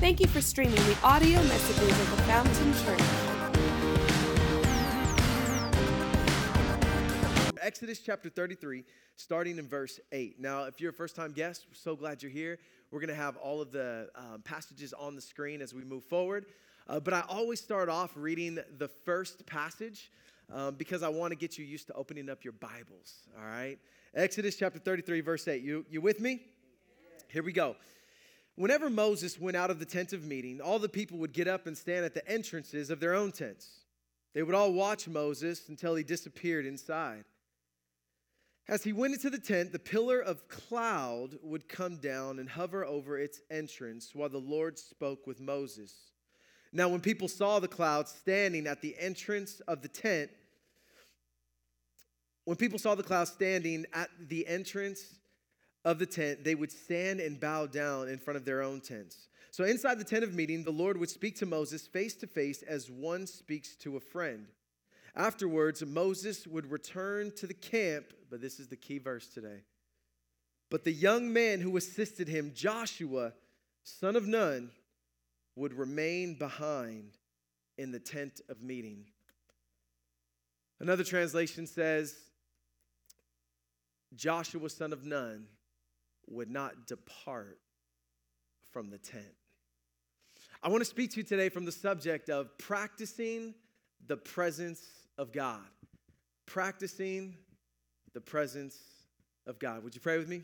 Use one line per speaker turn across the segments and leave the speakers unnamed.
Thank you for streaming the audio messages of the Fountain Church.
Exodus chapter 33, starting in verse 8. Now, if you're a first time guest, we're so glad you're here. We're going to have all of the um, passages on the screen as we move forward. Uh, but I always start off reading the first passage um, because I want to get you used to opening up your Bibles, all right? Exodus chapter 33, verse 8. You, you with me? Here we go. Whenever Moses went out of the tent of meeting, all the people would get up and stand at the entrances of their own tents. They would all watch Moses until he disappeared inside. As he went into the tent, the pillar of cloud would come down and hover over its entrance while the Lord spoke with Moses. Now, when people saw the cloud standing at the entrance of the tent, when people saw the cloud standing at the entrance of the tent, they would stand and bow down in front of their own tents. So, inside the tent of meeting, the Lord would speak to Moses face to face as one speaks to a friend. Afterwards, Moses would return to the camp, but this is the key verse today. But the young man who assisted him, Joshua, son of Nun, would remain behind in the tent of meeting. Another translation says, Joshua, son of Nun, would not depart from the tent. I want to speak to you today from the subject of practicing the presence of God. Practicing the presence of God. Would you pray with me?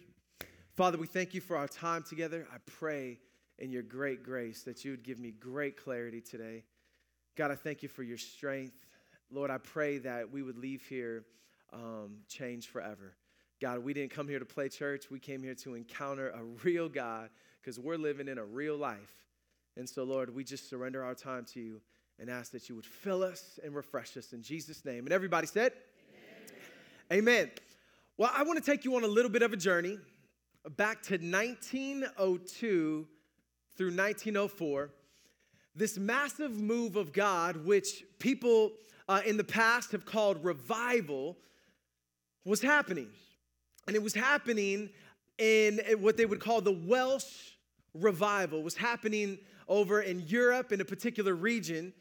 Father, we thank you for our time together. I pray in your great grace that you would give me great clarity today. God, I thank you for your strength. Lord, I pray that we would leave here um, changed forever. God, we didn't come here to play church. We came here to encounter a real God because we're living in a real life. And so, Lord, we just surrender our time to you and ask that you would fill us and refresh us in Jesus' name. And everybody said, Amen. Amen. Well, I want to take you on a little bit of a journey back to 1902 through 1904. This massive move of God, which people uh, in the past have called revival, was happening. And it was happening in eh, what they would call the Welsh revival. It was happening over in Europe in a particular region.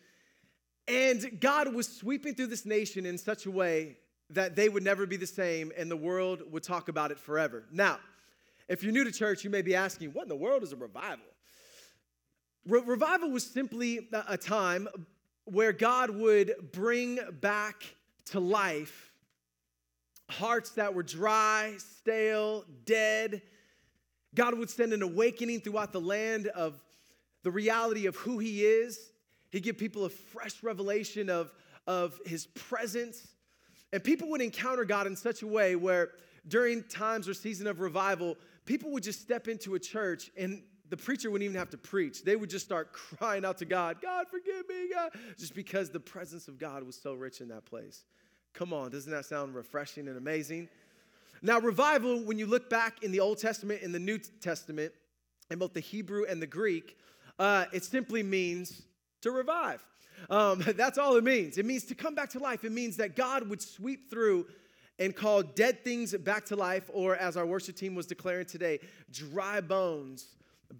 And God was sweeping through this nation in such a way that they would never be the same and the world would talk about it forever. Now, if you're new to church, you may be asking, what in the world is a revival? Re- revival was simply a time where God would bring back to life hearts that were dry, stale, dead. God would send an awakening throughout the land of the reality of who He is. He'd give people a fresh revelation of, of His presence. And people would encounter God in such a way where during times or season of revival, people would just step into a church and the preacher wouldn't even have to preach. They would just start crying out to God, God, forgive me, God, just because the presence of God was so rich in that place. Come on, doesn't that sound refreshing and amazing? Now, revival, when you look back in the Old Testament and the New Testament, in both the Hebrew and the Greek, uh, it simply means to revive. Um, that's all it means. It means to come back to life. It means that God would sweep through and call dead things back to life, or as our worship team was declaring today, dry bones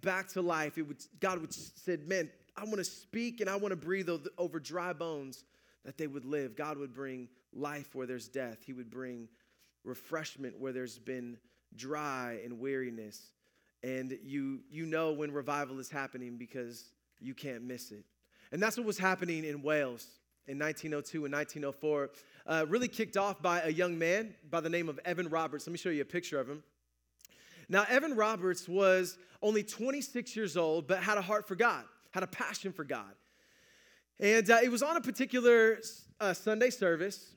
back to life. It would, God would said, man, I want to speak and I want to breathe over dry bones that they would live. God would bring life where there's death. He would bring refreshment where there's been dry and weariness. And you, you know when revival is happening because you can't miss it. And that's what was happening in Wales in 1902 and 1904. Uh, really kicked off by a young man by the name of Evan Roberts. Let me show you a picture of him. Now, Evan Roberts was only 26 years old, but had a heart for God, had a passion for God. And uh, it was on a particular uh, Sunday service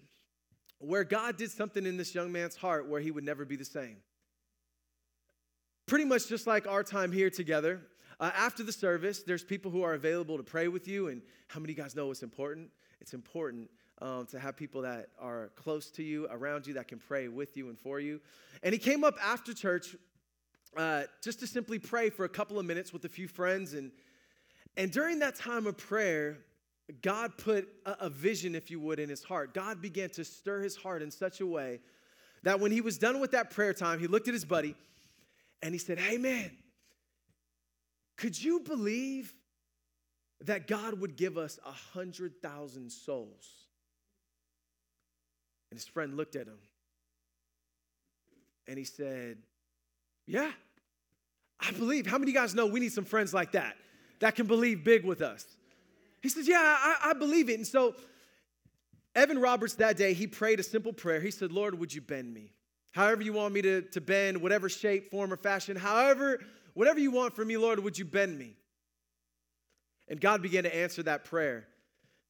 where God did something in this young man's heart where he would never be the same. Pretty much just like our time here together. Uh, after the service, there's people who are available to pray with you. And how many of you guys know it's important? It's important um, to have people that are close to you, around you, that can pray with you and for you. And he came up after church uh, just to simply pray for a couple of minutes with a few friends. And, and during that time of prayer, God put a, vision, if you would, in his heart. God began to stir his heart in such a way that when he was done with that prayer time, he looked at his buddy and he said, Hey, man, Could you believe that God would give us a hundred thousand souls? And his friend looked at him and he said, Yeah, I believe. How many of you guys know we need some friends like that that can believe big with us? He says, Yeah, I, I believe it. And so, Evan Roberts that day, he prayed a simple prayer. He said, Lord, would you bend me? However, you want me to, to bend, whatever shape, form, or fashion, however, whatever you want from me, Lord, would you bend me? And God began to answer that prayer.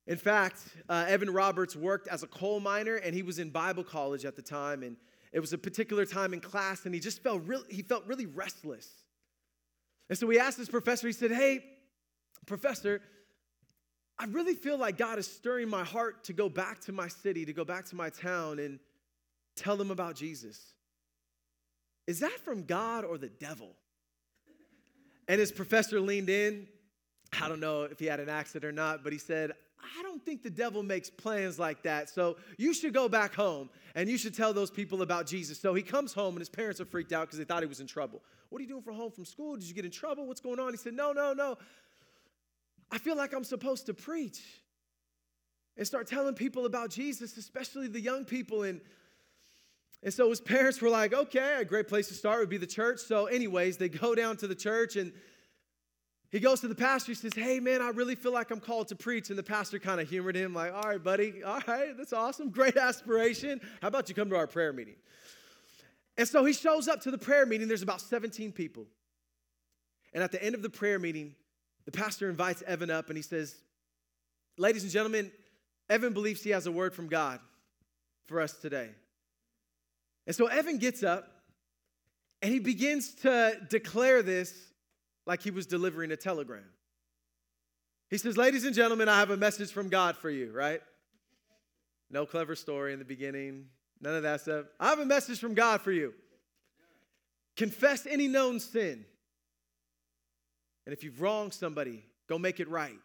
In fact, uh, Evan Roberts worked as a coal miner and he was in Bible college at the time. And it was a particular time in class and he just felt really, he felt really restless. And so he asked his professor, he said, Hey, professor, I really feel like God is stirring my heart to go back to my city, to go back to my town and tell them about Jesus. Is that from God or the devil? And his professor leaned in. I don't know if he had an accent or not, but he said, I don't think the devil makes plans like that. So you should go back home and you should tell those people about Jesus. So he comes home and his parents are freaked out because they thought he was in trouble. What are you doing from home from school? Did you get in trouble? What's going on? He said, No, no, no. I feel like I'm supposed to preach and start telling people about Jesus, especially the young people. And, and so his parents were like, okay, a great place to start would be the church. So, anyways, they go down to the church and he goes to the pastor. He says, Hey, man, I really feel like I'm called to preach. And the pastor kind of humored him, like, All right, buddy, all right, that's awesome. Great aspiration. How about you come to our prayer meeting? And so he shows up to the prayer meeting. There's about 17 people. And at the end of the prayer meeting, the pastor invites Evan up and he says, Ladies and gentlemen, Evan believes he has a word from God for us today. And so Evan gets up and he begins to declare this like he was delivering a telegram. He says, Ladies and gentlemen, I have a message from God for you, right? No clever story in the beginning, none of that stuff. I have a message from God for you. Confess any known sin and if you've wronged somebody, go make it right.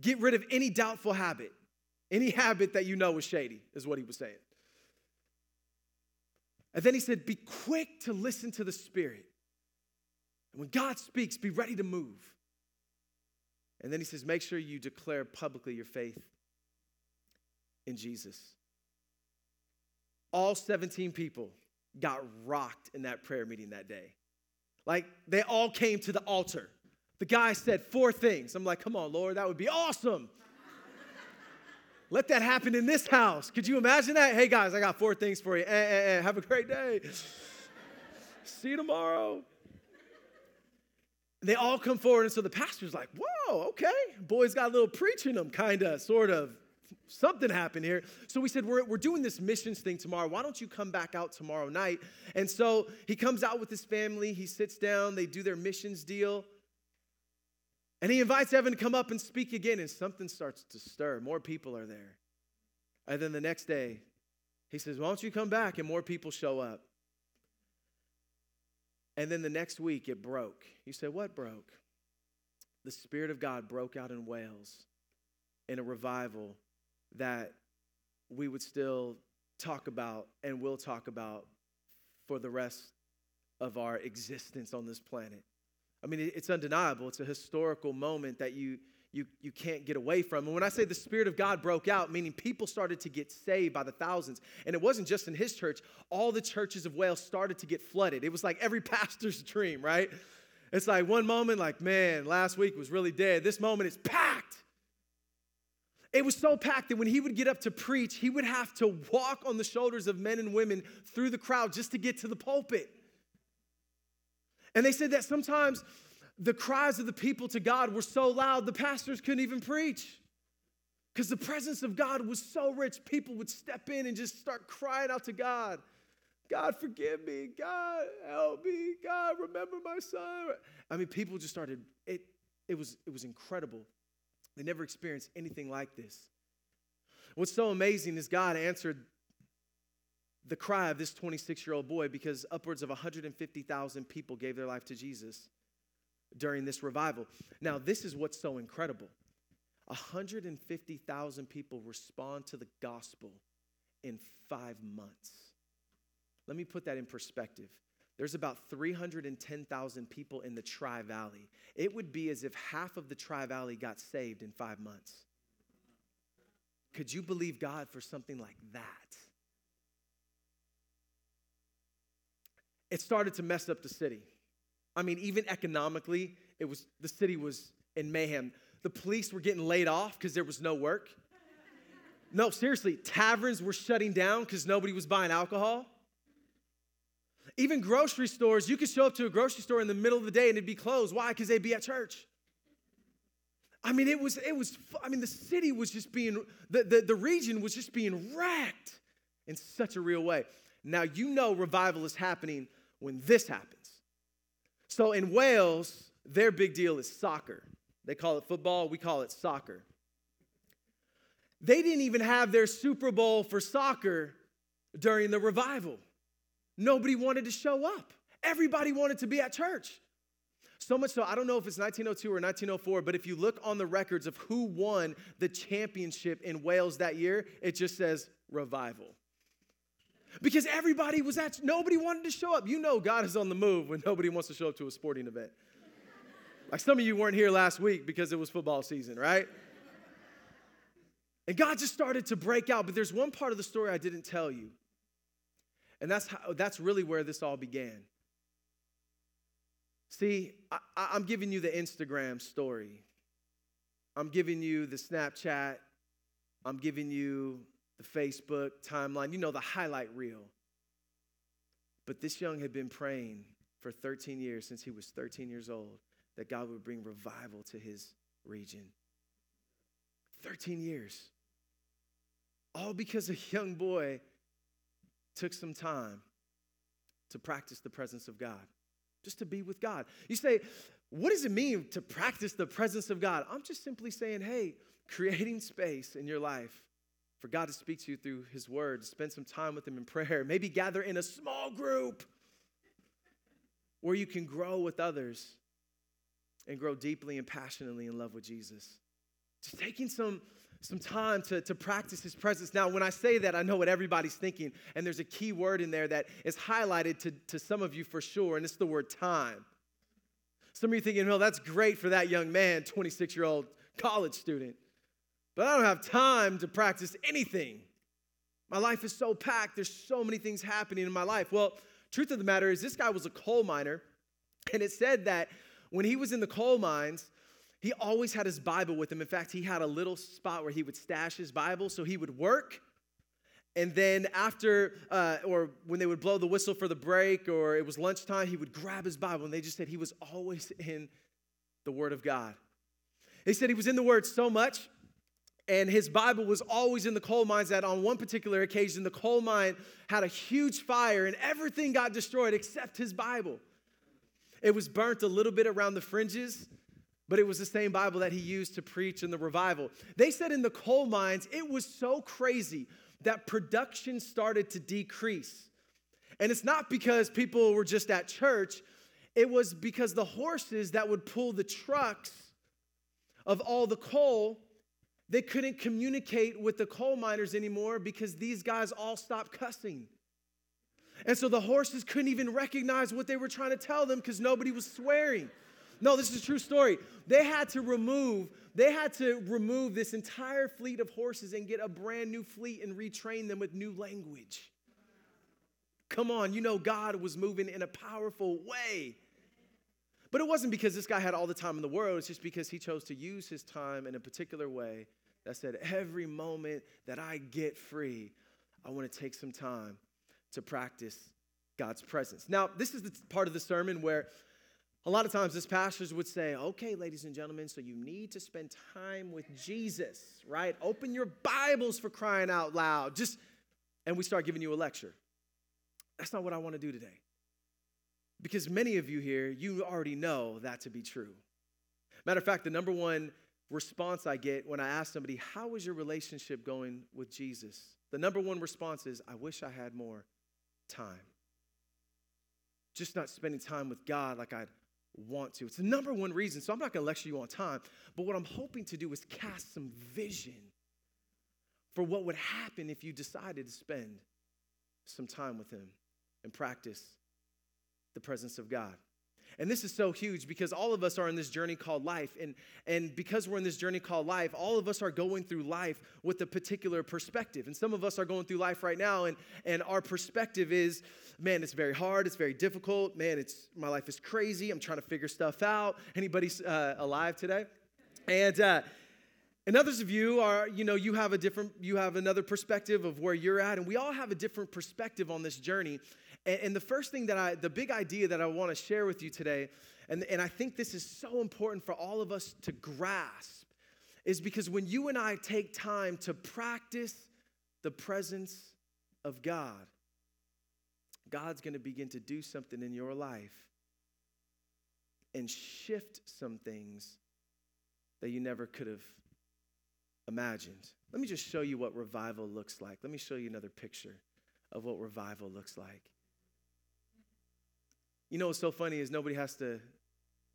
Get rid of any doubtful habit, any habit that you know is shady, is what he was saying. And then he said, Be quick to listen to the Spirit. And when God speaks, be ready to move. And then he says, Make sure you declare publicly your faith in Jesus. All 17 people got rocked in that prayer meeting that day. Like they all came to the altar. The guy said four things. I'm like, come on, Lord, that would be awesome. Let that happen in this house. Could you imagine that? Hey, guys, I got four things for you. Eh, eh, eh, have a great day. See you tomorrow. They all come forward, and so the pastor's like, whoa, okay. Boy's got a little preaching them, kind of, sort of something happened here. So we said, we're, we're doing this missions thing tomorrow. Why don't you come back out tomorrow night? And so he comes out with his family. He sits down. They do their missions deal. And he invites Evan to come up and speak again. And something starts to stir. More people are there. And then the next day, he says, Why don't you come back? And more people show up. And then the next week, it broke. You said, What broke? The Spirit of God broke out in Wales in a revival that we would still talk about and will talk about for the rest of our existence on this planet. I mean, it's undeniable. It's a historical moment that you, you, you can't get away from. And when I say the Spirit of God broke out, meaning people started to get saved by the thousands. And it wasn't just in his church, all the churches of Wales started to get flooded. It was like every pastor's dream, right? It's like one moment, like, man, last week was really dead. This moment is packed. It was so packed that when he would get up to preach, he would have to walk on the shoulders of men and women through the crowd just to get to the pulpit. And they said that sometimes the cries of the people to God were so loud, the pastors couldn't even preach. Because the presence of God was so rich, people would step in and just start crying out to God God, forgive me. God, help me. God, remember my son. I mean, people just started, it, it, was, it was incredible. They never experienced anything like this. What's so amazing is God answered the cry of this 26 year old boy because upwards of 150,000 people gave their life to Jesus during this revival. Now, this is what's so incredible 150,000 people respond to the gospel in five months. Let me put that in perspective. There's about 310,000 people in the Tri Valley. It would be as if half of the Tri Valley got saved in five months. Could you believe God for something like that? It started to mess up the city. I mean, even economically, it was the city was in mayhem. The police were getting laid off because there was no work. No, seriously, taverns were shutting down because nobody was buying alcohol. Even grocery stores, you could show up to a grocery store in the middle of the day and it'd be closed. Why? Because they'd be at church. I mean, it was, it was, I mean, the city was just being, the, the, the region was just being wrecked in such a real way. Now, you know revival is happening when this happens. So in Wales, their big deal is soccer. They call it football, we call it soccer. They didn't even have their Super Bowl for soccer during the revival. Nobody wanted to show up. Everybody wanted to be at church. So much so, I don't know if it's 1902 or 1904, but if you look on the records of who won the championship in Wales that year, it just says revival. Because everybody was at, nobody wanted to show up. You know, God is on the move when nobody wants to show up to a sporting event. Like some of you weren't here last week because it was football season, right? And God just started to break out. But there's one part of the story I didn't tell you. And that's, how, that's really where this all began. See, I, I'm giving you the Instagram story. I'm giving you the Snapchat. I'm giving you the Facebook timeline, you know, the highlight reel. But this young had been praying for 13 years, since he was 13 years old, that God would bring revival to his region. 13 years. All because a young boy took some time to practice the presence of God, just to be with God. You say, what does it mean to practice the presence of God? I'm just simply saying, hey, creating space in your life for God to speak to you through His Word, spend some time with Him in prayer, maybe gather in a small group where you can grow with others and grow deeply and passionately in love with Jesus. Just taking some some time to, to practice his presence. Now, when I say that, I know what everybody's thinking, and there's a key word in there that is highlighted to, to some of you for sure, and it's the word time. Some of you thinking, well, that's great for that young man, 26 year old college student, but I don't have time to practice anything. My life is so packed, there's so many things happening in my life. Well, truth of the matter is, this guy was a coal miner, and it said that when he was in the coal mines, he always had his Bible with him. In fact, he had a little spot where he would stash his Bible. So he would work, and then after, uh, or when they would blow the whistle for the break, or it was lunchtime, he would grab his Bible. And they just said he was always in the Word of God. They said he was in the Word so much, and his Bible was always in the coal mines that on one particular occasion, the coal mine had a huge fire, and everything got destroyed except his Bible. It was burnt a little bit around the fringes but it was the same Bible that he used to preach in the revival. They said in the coal mines, it was so crazy that production started to decrease. And it's not because people were just at church, it was because the horses that would pull the trucks of all the coal, they couldn't communicate with the coal miners anymore because these guys all stopped cussing. And so the horses couldn't even recognize what they were trying to tell them because nobody was swearing. No, this is a true story. They had to remove, they had to remove this entire fleet of horses and get a brand new fleet and retrain them with new language. Come on, you know God was moving in a powerful way. But it wasn't because this guy had all the time in the world, it's just because he chose to use his time in a particular way that said, every moment that I get free, I want to take some time to practice God's presence. Now, this is the part of the sermon where a lot of times, as pastors would say, okay, ladies and gentlemen, so you need to spend time with Jesus, right? Open your Bibles for crying out loud. Just, and we start giving you a lecture. That's not what I want to do today. Because many of you here, you already know that to be true. Matter of fact, the number one response I get when I ask somebody, How is your relationship going with Jesus? The number one response is, I wish I had more time. Just not spending time with God like I'd want to. It's the number one reason. So I'm not going to lecture you on time, but what I'm hoping to do is cast some vision for what would happen if you decided to spend some time with Him and practice the presence of God. And this is so huge because all of us are in this journey called life. And, and because we're in this journey called life, all of us are going through life with a particular perspective. And some of us are going through life right now, and, and our perspective is, man, it's very hard, it's very difficult. Man, it's my life is crazy. I'm trying to figure stuff out. Anybody uh, alive today? And uh, and others of you are, you know, you have a different, you have another perspective of where you're at, and we all have a different perspective on this journey. And, and the first thing that I, the big idea that I want to share with you today, and, and I think this is so important for all of us to grasp, is because when you and I take time to practice the presence of God, God's going to begin to do something in your life and shift some things that you never could have imagined. Let me just show you what revival looks like. Let me show you another picture of what revival looks like. You know what's so funny is nobody has to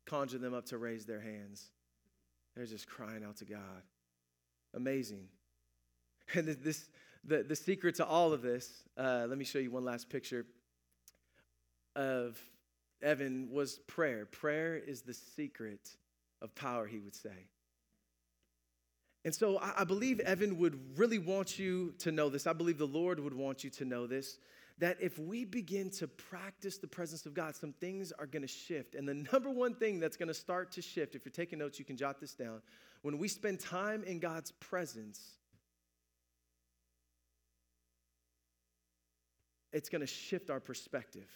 conjure them up to raise their hands. They're just crying out to God. Amazing. And this, the, the secret to all of this, uh, let me show you one last picture of Evan was prayer. Prayer is the secret of power, he would say. And so I, believe Evan would really want you to know this. I believe the Lord would want you to know this that if we begin to practice the presence of God, some things are going to shift. And the number one thing that's going to start to shift, if you're taking notes, you can jot this down. When we spend time in God's presence, it's going to shift our perspective.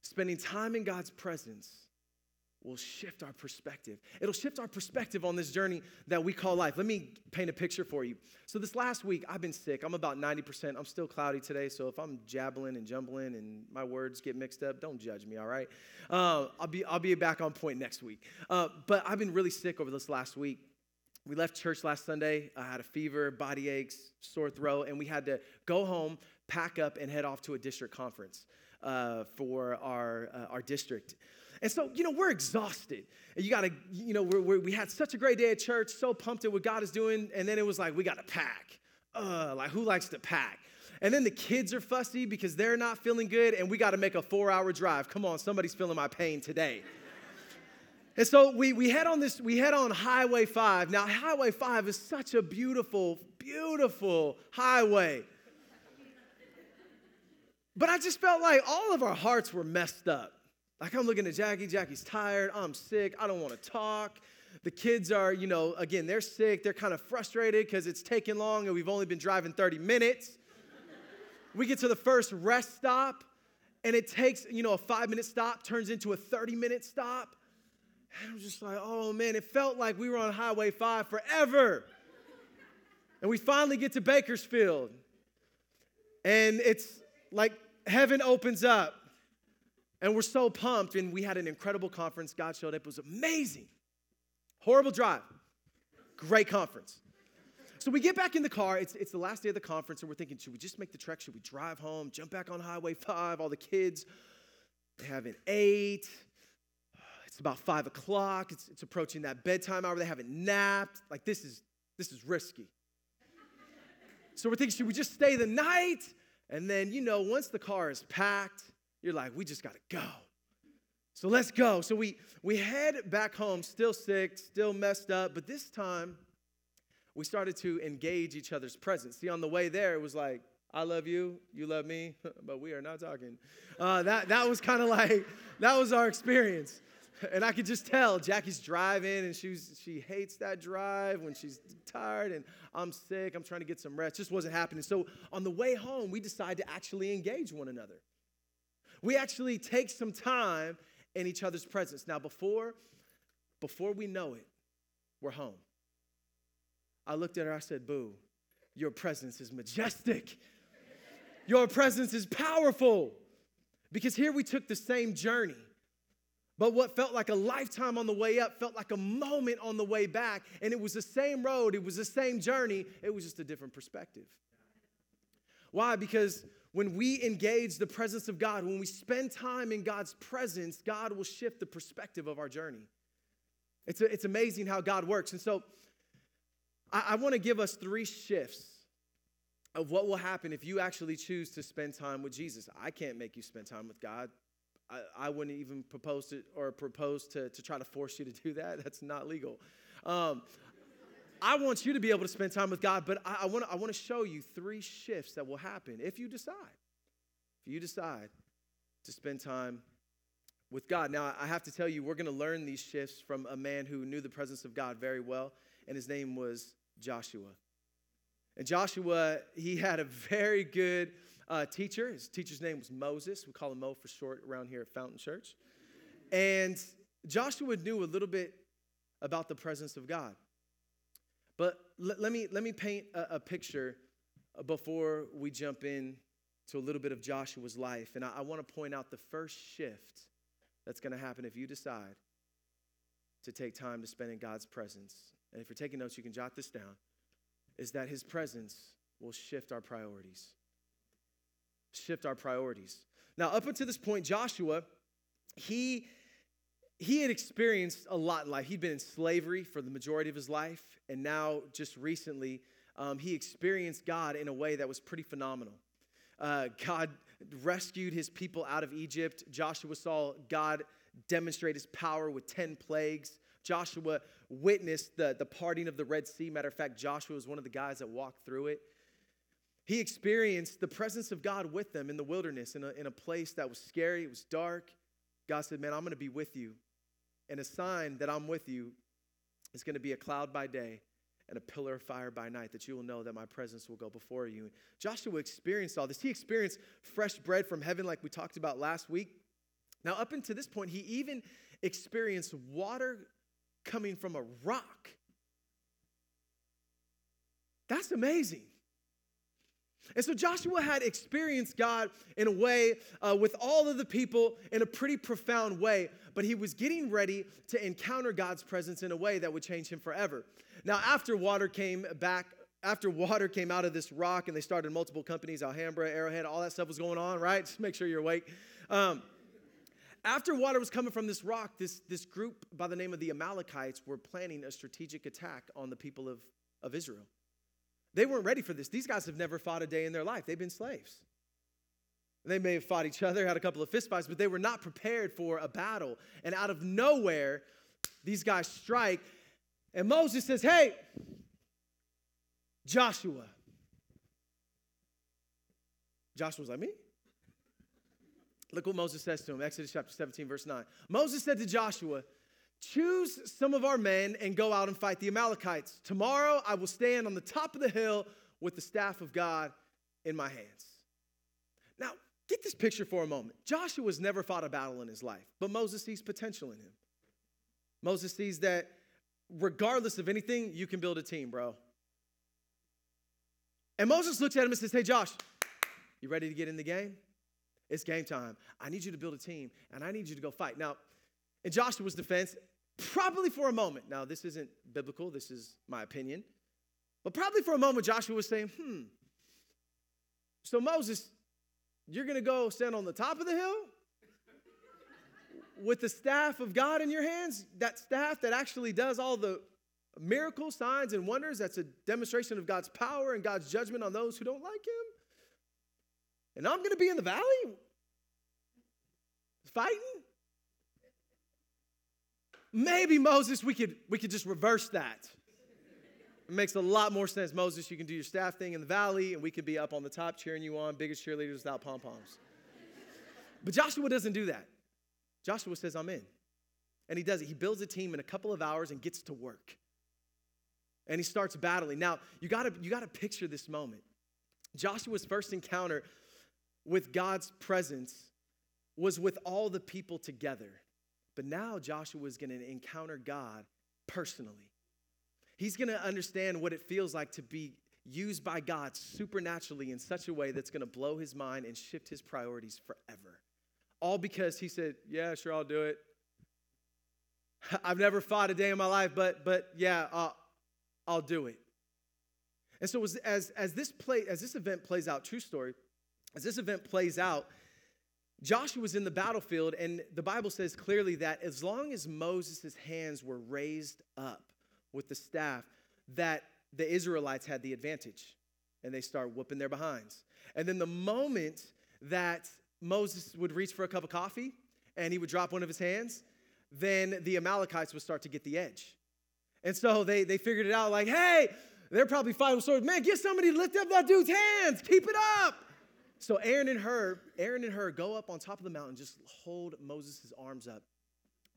Spending time in God's presence will shift our perspective. It'll shift our perspective on this journey that we call life. Let me paint a picture for you. So, this last week, I've been sick. I'm about 90%. I'm still cloudy today, so if I'm jabbling and jumbling and my words get mixed up, don't judge me, all right? Uh, I'll, be, I'll be back on point next week. Uh, but I've been really sick over this last week. We left church last Sunday. I had a fever, body aches, sore throat, and we had to go home, pack up, and head off to a district conference uh, for our, uh, our district. And so, you know, we're exhausted. And you got to, you know, we're, we're, we had such a great day at church, so pumped at what God is doing. And then it was like, we got to pack. Uh, like, who likes to pack? And then the kids are fussy because they're not feeling good, and we got to make a four hour drive. Come on, somebody's feeling my pain today. and so we, we head on this, we head on Highway 5. Now, Highway 5 is such a beautiful, beautiful highway. But I just felt like all of our hearts were messed up. Like I'm looking at Jackie, Jackie's tired, I'm sick, I don't want to talk. The kids are, you know, again, they're sick, they're kind of frustrated because it's taking long and we've only been driving 30 minutes. we get to the first rest stop and it takes, you know, a five minute stop turns into a 30 minute stop. And I'm just like, oh man, it felt like we were on Highway 5 forever. and we finally get to Bakersfield. And it's like heaven opens up. And we're so pumped, and we had an incredible conference. God showed up, it was amazing. Horrible drive, great conference. So we get back in the car. It's, it's the last day of the conference, and we're thinking, should we just make the trek? Should we drive home, jump back on Highway 5? All the kids, haven't ate. It's about five o'clock. It's, it's approaching that bedtime hour. They haven't napped. Like, this is, this is risky. So we're thinking, should we just stay the night? And then, you know, once the car is packed, you're like, we just got to go. So let's go. So we, we head back home, still sick, still messed up, but this time we started to engage each other's presence. See, on the way there, it was like, I love you, you love me, but we are not talking. Uh, that, that was kind of like, that was our experience. And I could just tell Jackie's driving and she's, she hates that drive when she's tired and I'm sick, I'm trying to get some rest. Just wasn't happening. So on the way home, we decided to actually engage one another. We actually take some time in each other's presence. Now, before, before we know it, we're home. I looked at her, I said, Boo, your presence is majestic. Your presence is powerful. Because here we took the same journey. But what felt like a lifetime on the way up felt like a moment on the way back. And it was the same road, it was the same journey, it was just a different perspective. Why? Because when we engage the presence of God, when we spend time in God's presence, God will shift the perspective of our journey. It's, a, it's amazing how God works. And so I, I want to give us three shifts of what will happen if you actually choose to spend time with Jesus. I can't make you spend time with God. I, I wouldn't even propose to or propose to, to try to force you to do that. That's not legal. Um, I want you to be able to spend time with God, but I, I want to show you three shifts that will happen if you decide. If you decide to spend time with God. Now, I have to tell you, we're going to learn these shifts from a man who knew the presence of God very well, and his name was Joshua. And Joshua, he had a very good uh, teacher. His teacher's name was Moses. We call him Mo for short around here at Fountain Church. And Joshua knew a little bit about the presence of God. But l- let, me, let me paint a, a picture uh, before we jump in to a little bit of Joshua's life. And I, I want to point out the first shift that's going to happen if you decide to take time to spend in God's presence. And if you're taking notes, you can jot this down is that his presence will shift our priorities. Shift our priorities. Now, up until this point, Joshua, he he had experienced a lot in life. He'd been in slavery for the majority of his life, and now, just recently, um, he experienced God in a way that was pretty phenomenal. Uh, God rescued his people out of Egypt. Joshua saw God demonstrate his power with 10 plagues. Joshua witnessed the, the parting of the Red Sea. Matter of fact, Joshua was one of the guys that walked through it. He experienced the presence of God with them in the wilderness, in a, in a place that was scary, it was dark. God said, Man, I'm going to be with you. And a sign that I'm with you is going to be a cloud by day and a pillar of fire by night, that you will know that my presence will go before you. Joshua experienced all this. He experienced fresh bread from heaven, like we talked about last week. Now, up until this point, he even experienced water coming from a rock. That's amazing. And so Joshua had experienced God in a way uh, with all of the people in a pretty profound way, but he was getting ready to encounter God's presence in a way that would change him forever. Now, after water came back, after water came out of this rock and they started multiple companies, Alhambra, Arrowhead, all that stuff was going on, right? Just make sure you're awake. Um, after water was coming from this rock, this, this group by the name of the Amalekites were planning a strategic attack on the people of, of Israel. They weren't ready for this. These guys have never fought a day in their life, they've been slaves. They may have fought each other, had a couple of fistfights, but they were not prepared for a battle. And out of nowhere, these guys strike. And Moses says, Hey, Joshua. Joshua's like, Me? Look what Moses says to him, Exodus chapter 17, verse 9. Moses said to Joshua, Choose some of our men and go out and fight the Amalekites. Tomorrow I will stand on the top of the hill with the staff of God in my hands. Now, get this picture for a moment. Joshua's never fought a battle in his life, but Moses sees potential in him. Moses sees that regardless of anything, you can build a team, bro. And Moses looks at him and says, Hey, Josh, you ready to get in the game? It's game time. I need you to build a team and I need you to go fight. Now, in Joshua's defense, probably for a moment, now this isn't biblical, this is my opinion, but probably for a moment, Joshua was saying, hmm, so Moses, you're gonna go stand on the top of the hill with the staff of God in your hands? That staff that actually does all the miracles, signs, and wonders, that's a demonstration of God's power and God's judgment on those who don't like Him? And I'm going to be in the valley fighting? Maybe Moses, we could, we could just reverse that. It makes a lot more sense. Moses, you can do your staff thing in the valley, and we could be up on the top cheering you on, biggest cheerleaders without pom poms. But Joshua doesn't do that. Joshua says, I'm in. And he does it. He builds a team in a couple of hours and gets to work. And he starts battling. Now, you gotta, you gotta picture this moment. Joshua's first encounter with God's presence was with all the people together. But now Joshua is going to encounter God personally. He's going to understand what it feels like to be used by God supernaturally in such a way that's going to blow his mind and shift his priorities forever. All because he said, "Yeah, sure, I'll do it." I've never fought a day in my life, but but yeah, I'll, I'll do it. And so as, as, as this play as this event plays out, true story, as this event plays out, Joshua was in the battlefield, and the Bible says clearly that as long as Moses' hands were raised up with the staff, that the Israelites had the advantage. and they start whooping their behinds. And then the moment that Moses would reach for a cup of coffee and he would drop one of his hands, then the Amalekites would start to get the edge. And so they, they figured it out like, hey, they're probably fighting swords. Man, get somebody to lift up that dude's hands. Keep it up. So Aaron and her, Aaron and Hur go up on top of the mountain, just hold Moses' arms up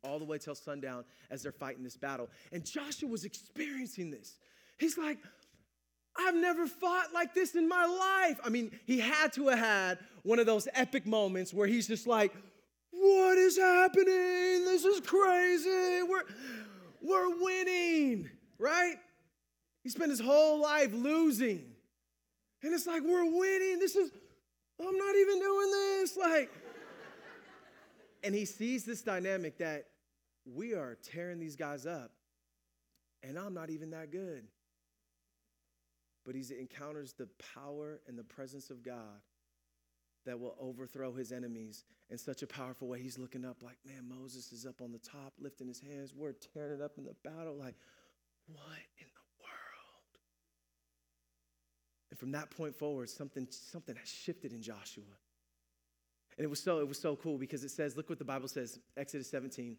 all the way till sundown as they're fighting this battle. And Joshua was experiencing this. He's like, I've never fought like this in my life. I mean, he had to have had one of those epic moments where he's just like, What is happening? This is crazy. We're, we're winning, right? He spent his whole life losing. And it's like, We're winning. This is, I'm not even doing this. Like, and he sees this dynamic that we are tearing these guys up, and I'm not even that good but he encounters the power and the presence of God that will overthrow his enemies in such a powerful way. He's looking up like, man, Moses is up on the top, lifting his hands. We're tearing it up in the battle. Like, what in the? And from that point forward, something, something shifted in Joshua. And it was so, it was so cool because it says, look what the Bible says, Exodus 17.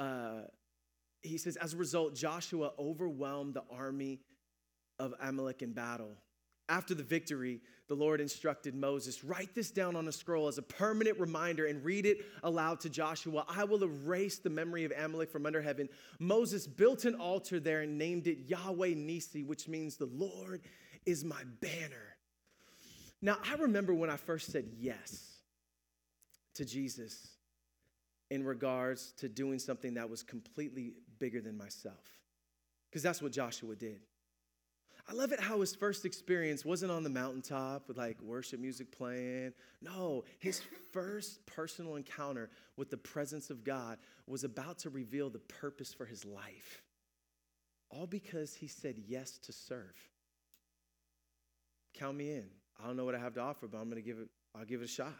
Uh, he says, as a result, Joshua overwhelmed the army of Amalek in battle. After the victory, the Lord instructed Moses write this down on a scroll as a permanent reminder and read it aloud to Joshua. I will erase the memory of Amalek from under heaven. Moses built an altar there and named it Yahweh Nissi, which means the Lord is my banner. Now, I remember when I first said yes to Jesus in regards to doing something that was completely bigger than myself, because that's what Joshua did. I love it how his first experience wasn't on the mountaintop with like worship music playing. No, his first personal encounter with the presence of God was about to reveal the purpose for his life. All because he said yes to serve. Count me in. I don't know what I have to offer, but I'm going to give it I'll give it a shot.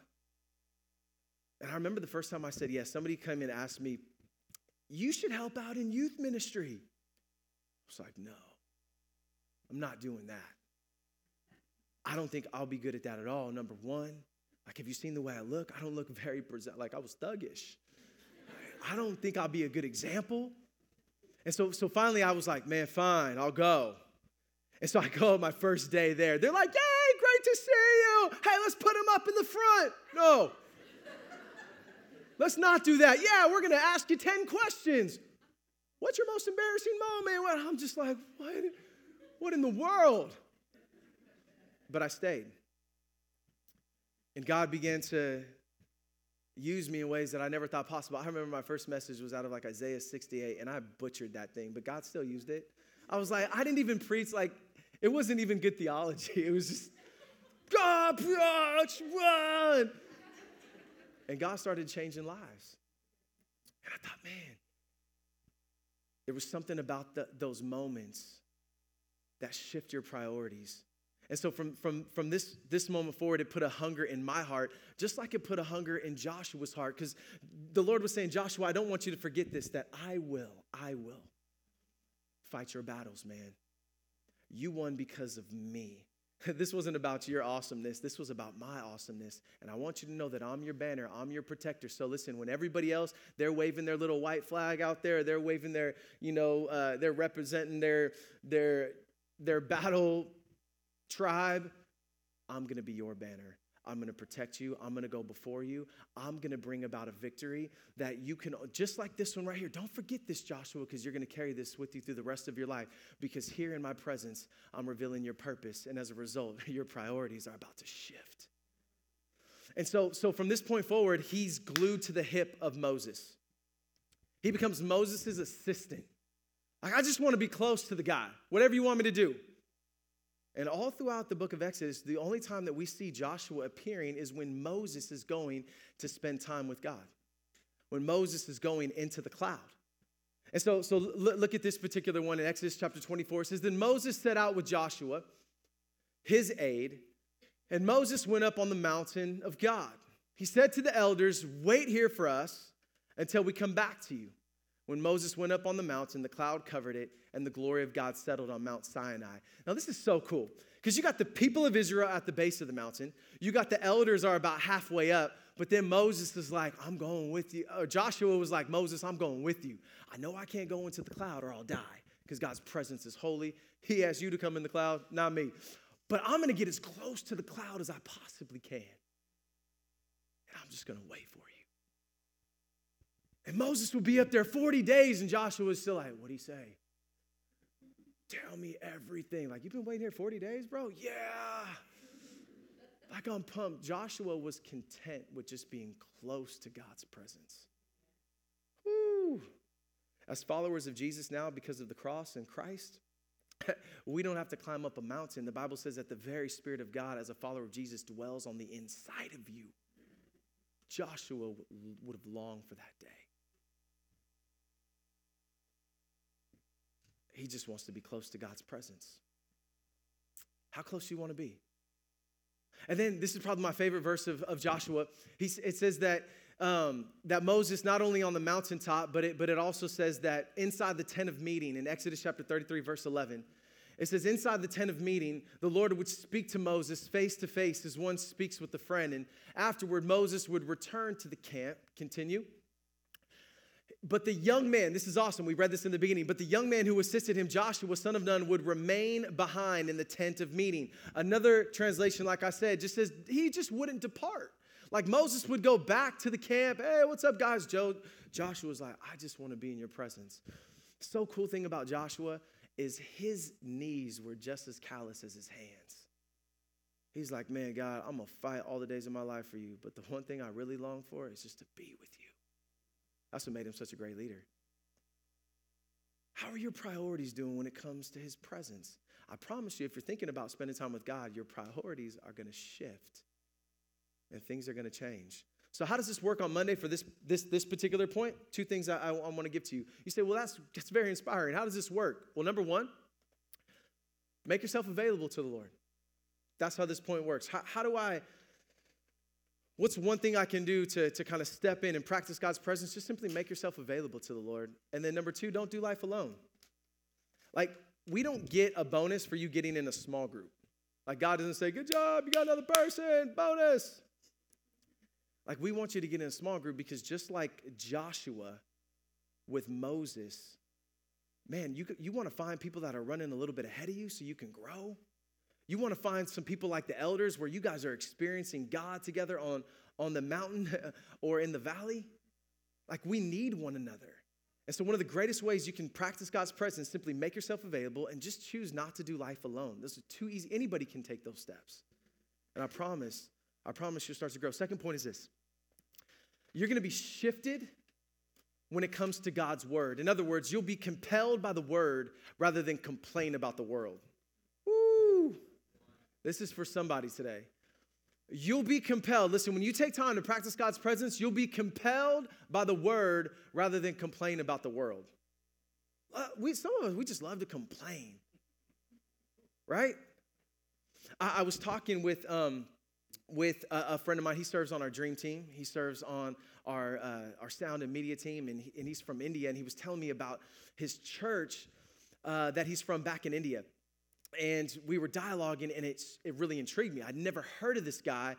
And I remember the first time I said yes, somebody came in and asked me, "You should help out in youth ministry." I was like, "No." I'm not doing that. I don't think I'll be good at that at all. Number one, like, have you seen the way I look? I don't look very present, like I was thuggish. I don't think I'll be a good example. And so, so finally, I was like, man, fine, I'll go. And so I go my first day there. They're like, yay, great to see you. Hey, let's put him up in the front. No. let's not do that. Yeah, we're going to ask you 10 questions. What's your most embarrassing moment? I'm just like, what? What in the world? But I stayed. And God began to use me in ways that I never thought possible. I remember my first message was out of like Isaiah 68, and I butchered that thing, but God still used it. I was like, I didn't even preach, like, it wasn't even good theology. It was just, God, run. And God started changing lives. And I thought, man, there was something about the, those moments that shift your priorities. And so from, from, from this, this moment forward, it put a hunger in my heart, just like it put a hunger in Joshua's heart, because the Lord was saying, Joshua, I don't want you to forget this, that I will, I will fight your battles, man. You won because of me. this wasn't about your awesomeness. This was about my awesomeness. And I want you to know that I'm your banner, I'm your protector. So listen, when everybody else, they're waving their little white flag out there, they're waving their, you know, uh, they're representing their, their, their battle tribe, I'm going to be your banner. I'm going to protect you. I'm going to go before you. I'm going to bring about a victory that you can, just like this one right here. Don't forget this, Joshua, because you're going to carry this with you through the rest of your life. Because here in my presence, I'm revealing your purpose. And as a result, your priorities are about to shift. And so, so from this point forward, he's glued to the hip of Moses. He becomes Moses' assistant. Like, I just want to be close to the guy, whatever you want me to do. And all throughout the book of Exodus, the only time that we see Joshua appearing is when Moses is going to spend time with God, when Moses is going into the cloud. And so, so look at this particular one in Exodus chapter 24. It says, Then Moses set out with Joshua, his aide, and Moses went up on the mountain of God. He said to the elders, Wait here for us until we come back to you. When Moses went up on the mountain, the cloud covered it, and the glory of God settled on Mount Sinai. Now, this is so cool because you got the people of Israel at the base of the mountain, you got the elders are about halfway up, but then Moses is like, I'm going with you. Or Joshua was like, Moses, I'm going with you. I know I can't go into the cloud or I'll die because God's presence is holy. He asked you to come in the cloud, not me. But I'm going to get as close to the cloud as I possibly can. And I'm just going to wait for you. And Moses would be up there 40 days, and Joshua was still like, What'd he say? Tell me everything. Like, you've been waiting here 40 days, bro? Yeah. Like, I'm pumped. Joshua was content with just being close to God's presence. Woo. As followers of Jesus now, because of the cross and Christ, we don't have to climb up a mountain. The Bible says that the very Spirit of God, as a follower of Jesus, dwells on the inside of you. Joshua would have longed for that day. He just wants to be close to God's presence. How close do you want to be? And then this is probably my favorite verse of, of Joshua. He, it says that, um, that Moses, not only on the mountaintop, but it, but it also says that inside the tent of meeting in Exodus chapter 33, verse 11, it says, Inside the tent of meeting, the Lord would speak to Moses face to face as one speaks with a friend. And afterward, Moses would return to the camp. Continue. But the young man, this is awesome, we read this in the beginning, but the young man who assisted him, Joshua, son of Nun, would remain behind in the tent of meeting. Another translation, like I said, just says he just wouldn't depart. Like Moses would go back to the camp. Hey, what's up, guys? Joe, Joshua was like, I just want to be in your presence. So cool thing about Joshua is his knees were just as callous as his hands. He's like, man, God, I'm gonna fight all the days of my life for you, but the one thing I really long for is just to be with you. That's what made him such a great leader. How are your priorities doing when it comes to his presence? I promise you, if you're thinking about spending time with God, your priorities are going to shift and things are going to change. So, how does this work on Monday for this, this, this particular point? Two things I, I, I want to give to you. You say, well, that's, that's very inspiring. How does this work? Well, number one, make yourself available to the Lord. That's how this point works. How, how do I What's one thing I can do to, to kind of step in and practice God's presence? Just simply make yourself available to the Lord. And then number two, don't do life alone. Like, we don't get a bonus for you getting in a small group. Like, God doesn't say, Good job, you got another person, bonus. Like, we want you to get in a small group because just like Joshua with Moses, man, you, you want to find people that are running a little bit ahead of you so you can grow. You want to find some people like the elders where you guys are experiencing God together on, on the mountain or in the valley? Like we need one another. And so, one of the greatest ways you can practice God's presence simply make yourself available and just choose not to do life alone. This is too easy. Anybody can take those steps. And I promise, I promise you'll start to grow. Second point is this you're going to be shifted when it comes to God's word. In other words, you'll be compelled by the word rather than complain about the world. This is for somebody today. You'll be compelled. Listen, when you take time to practice God's presence, you'll be compelled by the word rather than complain about the world. Uh, we, some of us, we just love to complain, right? I, I was talking with, um, with a, a, friend of mine. He serves on our dream team, he serves on our, uh, our sound and media team, and, he, and he's from India. And he was telling me about his church uh, that he's from back in India and we were dialoguing, and it's, it really intrigued me. I'd never heard of this guy.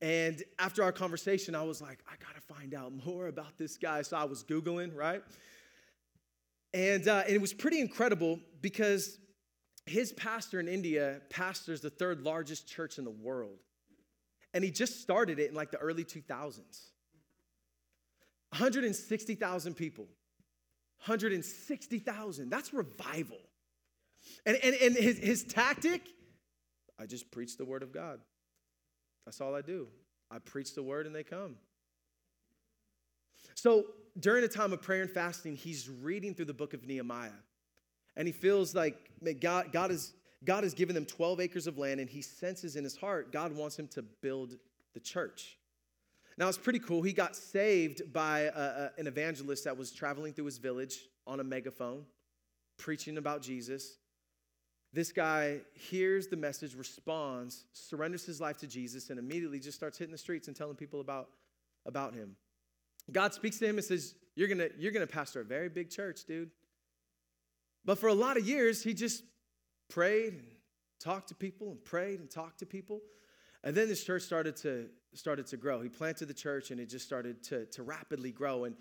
And after our conversation, I was like, I gotta find out more about this guy. So I was Googling, right? And, uh, and it was pretty incredible because his pastor in India pastors the third largest church in the world. And he just started it in like the early 2000s. 160,000 people. 160,000. That's revival. And, and, and his, his tactic, I just preach the word of God. That's all I do. I preach the word and they come. So during a time of prayer and fasting, he's reading through the book of Nehemiah. And he feels like God, God, is, God has given them 12 acres of land, and he senses in his heart God wants him to build the church. Now, it's pretty cool. He got saved by a, a, an evangelist that was traveling through his village on a megaphone, preaching about Jesus. This guy hears the message, responds, surrenders his life to Jesus, and immediately just starts hitting the streets and telling people about, about him. God speaks to him and says, You're gonna, you're gonna pastor a very big church, dude. But for a lot of years, he just prayed and talked to people and prayed and talked to people. And then this church started to started to grow. He planted the church and it just started to, to rapidly grow. And,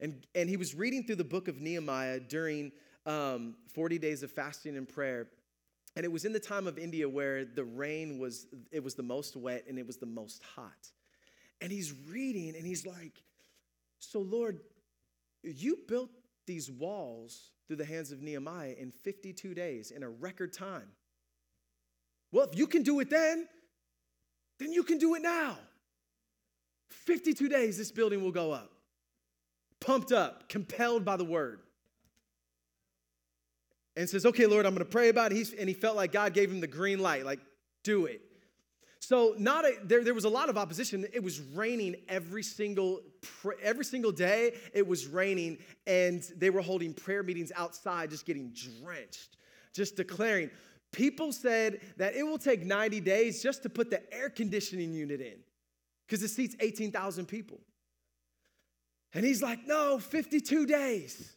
and, and he was reading through the book of Nehemiah during um, 40 days of fasting and prayer. And it was in the time of India where the rain was, it was the most wet and it was the most hot. And he's reading and he's like, So, Lord, you built these walls through the hands of Nehemiah in 52 days in a record time. Well, if you can do it then, then you can do it now. 52 days, this building will go up. Pumped up, compelled by the word. And says, Okay, Lord, I'm going to pray about it. He's, and he felt like God gave him the green light, like, do it. So not a, there, there was a lot of opposition. It was raining every single every single day. It was raining, and they were holding prayer meetings outside, just getting drenched, just declaring. People said that it will take 90 days just to put the air conditioning unit in because it seats 18,000 people. And he's like, no, 52 days.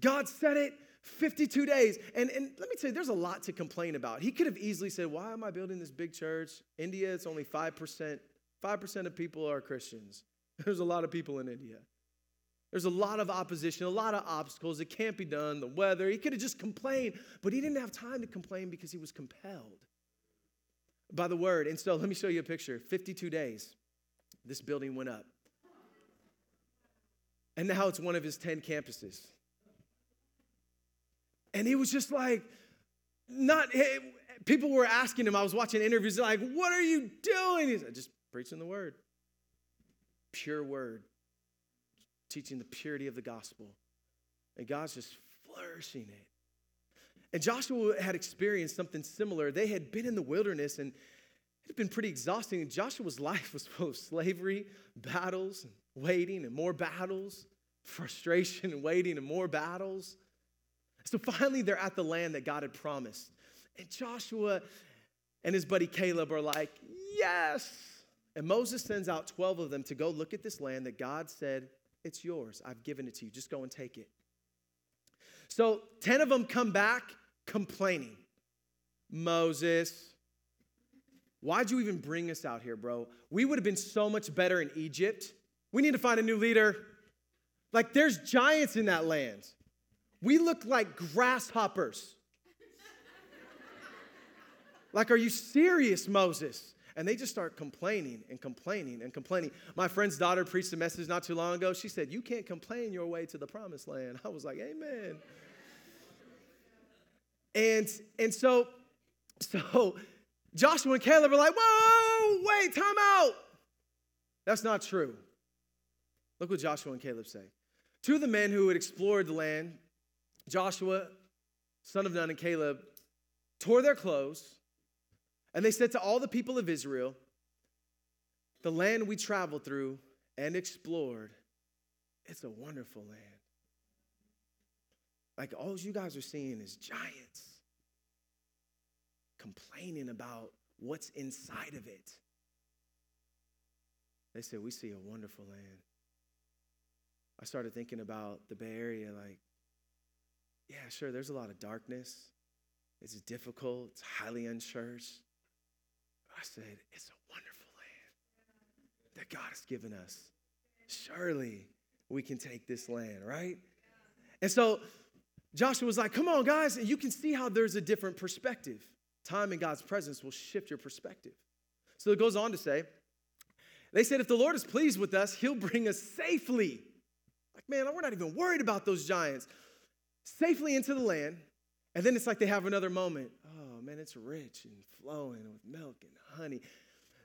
God said it, 52 days. And, and let me tell you, there's a lot to complain about. He could have easily said, Why am I building this big church? India, it's only 5%. 5% of people are Christians. There's a lot of people in India. There's a lot of opposition, a lot of obstacles. It can't be done, the weather. He could have just complained, but he didn't have time to complain because he was compelled by the word. And so let me show you a picture 52 days, this building went up. And now it's one of his 10 campuses. And he was just like, not, people were asking him, I was watching interviews, like, what are you doing? He's said, just preaching the word. Pure word. Teaching the purity of the gospel. And God's just flourishing it. And Joshua had experienced something similar. They had been in the wilderness and it had been pretty exhausting. And Joshua's life was full of slavery, battles, and waiting, and more battles, frustration, and waiting, and more battles. So finally, they're at the land that God had promised. And Joshua and his buddy Caleb are like, Yes. And Moses sends out 12 of them to go look at this land that God said, It's yours. I've given it to you. Just go and take it. So 10 of them come back complaining. Moses, why'd you even bring us out here, bro? We would have been so much better in Egypt. We need to find a new leader. Like, there's giants in that land. We look like grasshoppers. like, are you serious, Moses? And they just start complaining and complaining and complaining. My friend's daughter preached a message not too long ago. She said, You can't complain your way to the promised land. I was like, Amen. And, and so, so Joshua and Caleb are like, Whoa, wait, time out. That's not true. Look what Joshua and Caleb say. Two of the men who had explored the land Joshua, son of Nun, and Caleb tore their clothes, and they said to all the people of Israel, The land we traveled through and explored, it's a wonderful land. Like all you guys are seeing is giants complaining about what's inside of it. They said, We see a wonderful land. I started thinking about the Bay Area, like, yeah, sure, there's a lot of darkness. It's difficult, it's highly unchurched. I said, it's a wonderful land that God has given us. Surely we can take this land, right? And so Joshua was like, come on, guys. And you can see how there's a different perspective. Time in God's presence will shift your perspective. So it goes on to say, they said, if the Lord is pleased with us, he'll bring us safely. Like, man, we're not even worried about those giants safely into the land. And then it's like they have another moment. Oh, man, it's rich and flowing with milk and honey.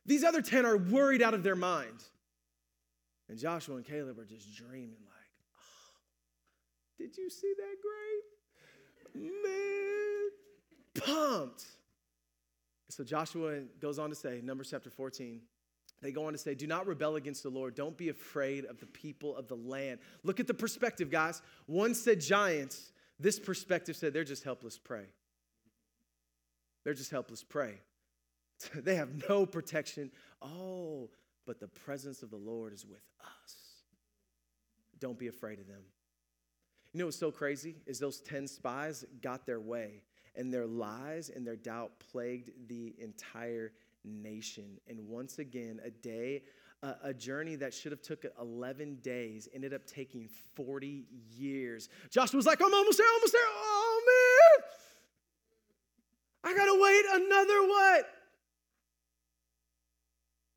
These other 10 are worried out of their mind. And Joshua and Caleb are just dreaming, like, oh, did you see that grape? Man, pumped. So Joshua goes on to say, Numbers chapter 14, they go on to say, Do not rebel against the Lord. Don't be afraid of the people of the land. Look at the perspective, guys. One said giants. This perspective said they're just helpless prey. They're just helpless prey. they have no protection. Oh, but the presence of the Lord is with us. don't be afraid of them. You know what's so crazy is those 10 spies got their way, and their lies and their doubt plagued the entire nation. And once again, a day, a, journey that should have took 11 days ended up taking 40 years. Joshua was like, I'm almost there, almost there. Oh man. I gotta wait another what?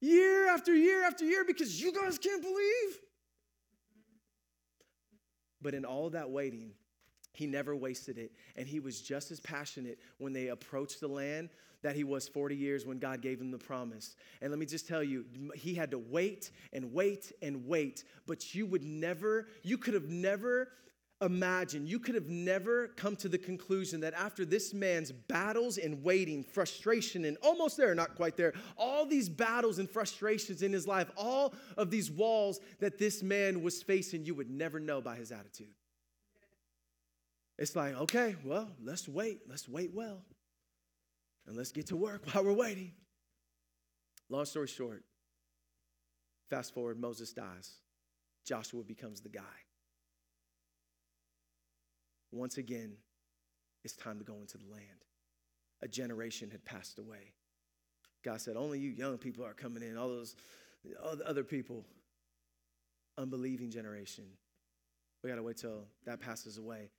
Year after year after year because you guys can't believe. But in all that waiting, he never wasted it. And he was just as passionate when they approached the land that he was 40 years when God gave him the promise. And let me just tell you, he had to wait and wait and wait. But you would never, you could have never imagined, you could have never come to the conclusion that after this man's battles and waiting, frustration, and almost there, not quite there, all these battles and frustrations in his life, all of these walls that this man was facing, you would never know by his attitude. It's like, okay, well, let's wait. Let's wait well. And let's get to work while we're waiting. Long story short, fast forward, Moses dies. Joshua becomes the guy. Once again, it's time to go into the land. A generation had passed away. God said, Only you young people are coming in, all those all the other people, unbelieving generation. We got to wait till that passes away.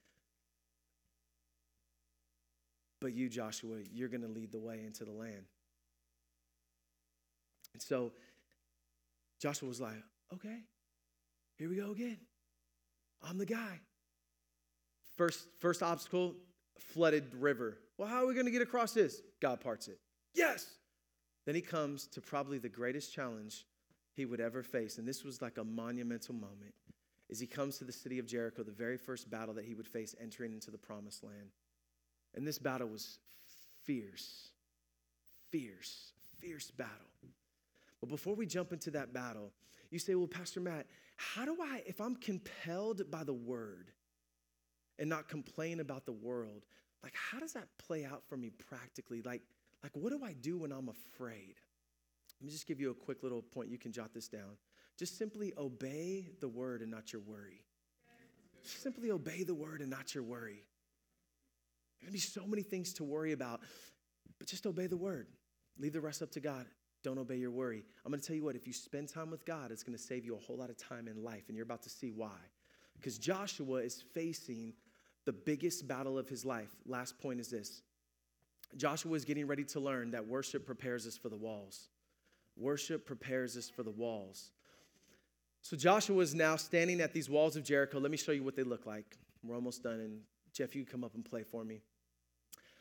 But you, Joshua, you're going to lead the way into the land. And so Joshua was like, okay, here we go again. I'm the guy. First, first obstacle, flooded river. Well, how are we going to get across this? God parts it. Yes. Then he comes to probably the greatest challenge he would ever face. And this was like a monumental moment. As he comes to the city of Jericho, the very first battle that he would face entering into the promised land. And this battle was fierce, fierce, fierce battle. But before we jump into that battle, you say, well, Pastor Matt, how do I, if I'm compelled by the word and not complain about the world, like how does that play out for me practically? Like, like what do I do when I'm afraid? Let me just give you a quick little point. You can jot this down. Just simply obey the word and not your worry. simply obey the word and not your worry. There's gonna be so many things to worry about, but just obey the word. Leave the rest up to God. Don't obey your worry. I'm gonna tell you what, if you spend time with God, it's gonna save you a whole lot of time in life, and you're about to see why. Because Joshua is facing the biggest battle of his life. Last point is this Joshua is getting ready to learn that worship prepares us for the walls. Worship prepares us for the walls. So Joshua is now standing at these walls of Jericho. Let me show you what they look like. We're almost done, and Jeff, you come up and play for me.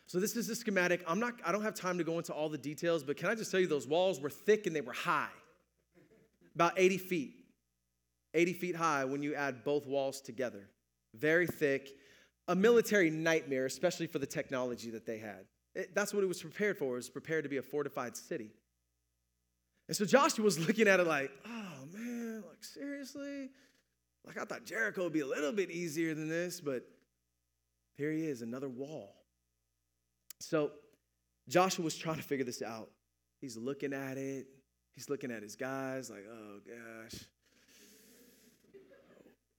So this is the schematic. I'm not, I don't have time to go into all the details, but can I just tell you those walls were thick and they were high. About 80 feet. 80 feet high when you add both walls together. Very thick. A military nightmare, especially for the technology that they had. It, that's what it was prepared for. It was prepared to be a fortified city. And so Joshua was looking at it like, oh man, like seriously? Like I thought Jericho would be a little bit easier than this, but here he is, another wall. So Joshua was trying to figure this out. He's looking at it. He's looking at his guys like, oh gosh.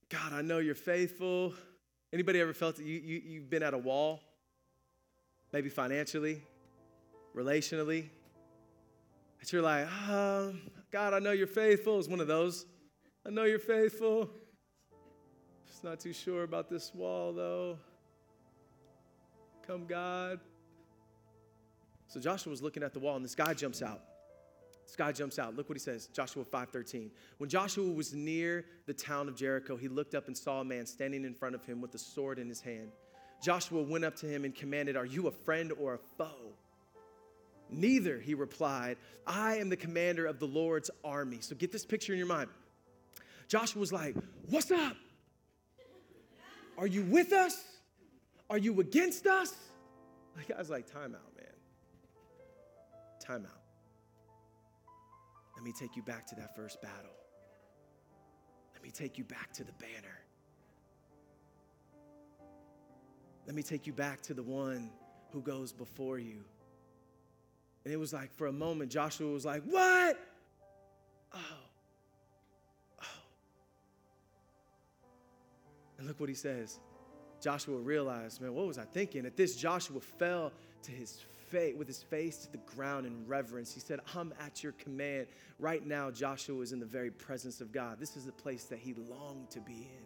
God, I know you're faithful. Anybody ever felt that you, you, you've been at a wall? Maybe financially, relationally. That you're like, oh, God, I know you're faithful. It's one of those. I know you're faithful. Just not too sure about this wall, though. Come, God. So Joshua was looking at the wall, and this guy jumps out. This guy jumps out. Look what he says, Joshua 5:13. When Joshua was near the town of Jericho, he looked up and saw a man standing in front of him with a sword in his hand. Joshua went up to him and commanded, Are you a friend or a foe? Neither, he replied. I am the commander of the Lord's army. So get this picture in your mind. Joshua was like, What's up? Are you with us? Are you against us? The guy's like, time out. Time out. Let me take you back to that first battle. Let me take you back to the banner. Let me take you back to the one who goes before you. And it was like, for a moment, Joshua was like, What? Oh. Oh. And look what he says. Joshua realized, man, what was I thinking? At this, Joshua fell to his face with his face to the ground in reverence. He said, I'm at your command. Right now, Joshua is in the very presence of God. This is the place that he longed to be in.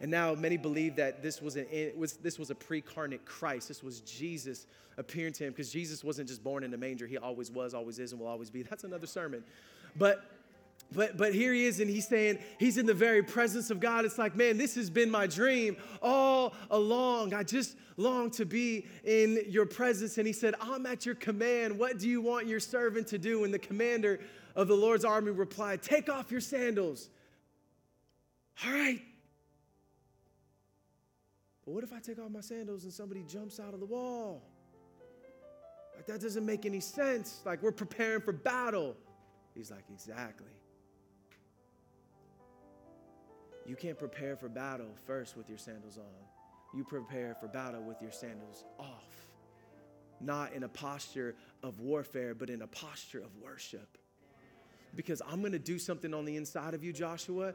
And now many believe that this was, a, was, this was a pre-carnate Christ. This was Jesus appearing to him because Jesus wasn't just born in a manger. He always was, always is, and will always be. That's another sermon. But but, but here he is, and he's saying he's in the very presence of God. It's like, man, this has been my dream all along. I just long to be in your presence. And he said, I'm at your command. What do you want your servant to do? And the commander of the Lord's army replied, Take off your sandals. All right. But what if I take off my sandals and somebody jumps out of the wall? Like, that doesn't make any sense. Like, we're preparing for battle. He's like, Exactly. You can't prepare for battle first with your sandals on. You prepare for battle with your sandals off. Not in a posture of warfare, but in a posture of worship. Because I'm gonna do something on the inside of you, Joshua,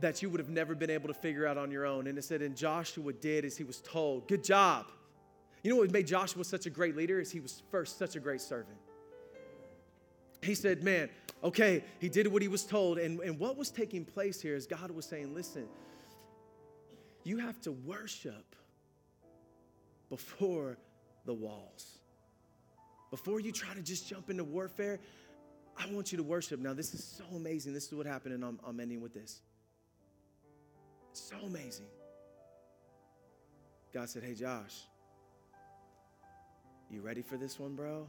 that you would have never been able to figure out on your own. And it said, and Joshua did as he was told. Good job. You know what made Joshua such a great leader is he was first such a great servant. He said, Man, okay, he did what he was told. And, and what was taking place here is God was saying, Listen, you have to worship before the walls. Before you try to just jump into warfare, I want you to worship. Now, this is so amazing. This is what happened, and I'm, I'm ending with this. So amazing. God said, Hey, Josh, you ready for this one, bro?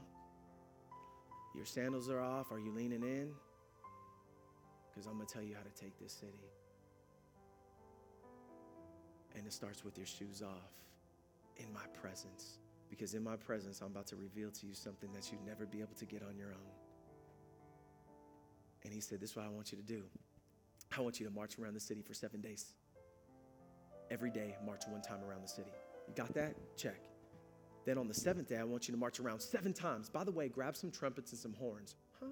Your sandals are off. Are you leaning in? Because I'm going to tell you how to take this city. And it starts with your shoes off in my presence. Because in my presence, I'm about to reveal to you something that you'd never be able to get on your own. And he said, This is what I want you to do. I want you to march around the city for seven days. Every day, march one time around the city. You got that? Check. Then on the seventh day, I want you to march around seven times. By the way, grab some trumpets and some horns. Huh?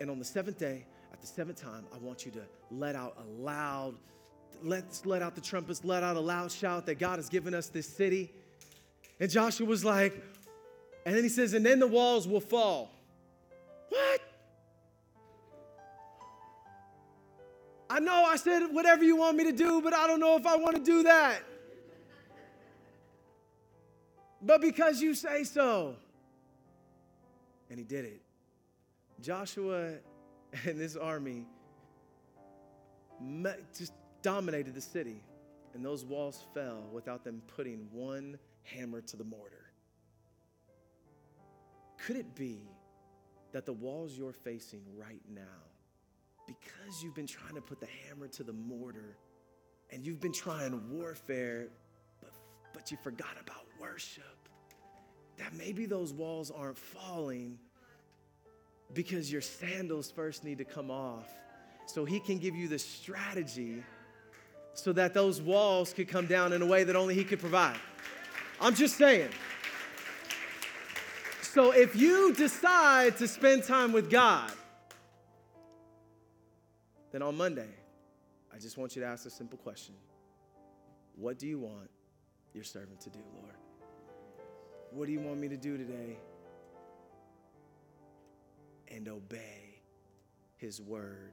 And on the seventh day, at the seventh time, I want you to let out a loud, let's let out the trumpets, let out a loud shout that God has given us this city. And Joshua was like, and then he says, and then the walls will fall. What? I know I said whatever you want me to do, but I don't know if I want to do that but because you say so. And he did it. Joshua and his army just dominated the city, and those walls fell without them putting one hammer to the mortar. Could it be that the walls you're facing right now, because you've been trying to put the hammer to the mortar and you've been trying warfare, but you forgot about worship. That maybe those walls aren't falling because your sandals first need to come off. So he can give you the strategy so that those walls could come down in a way that only he could provide. I'm just saying. So if you decide to spend time with God, then on Monday, I just want you to ask a simple question What do you want your servant to do, Lord? What do you want me to do today? And obey his word,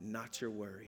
not your worry.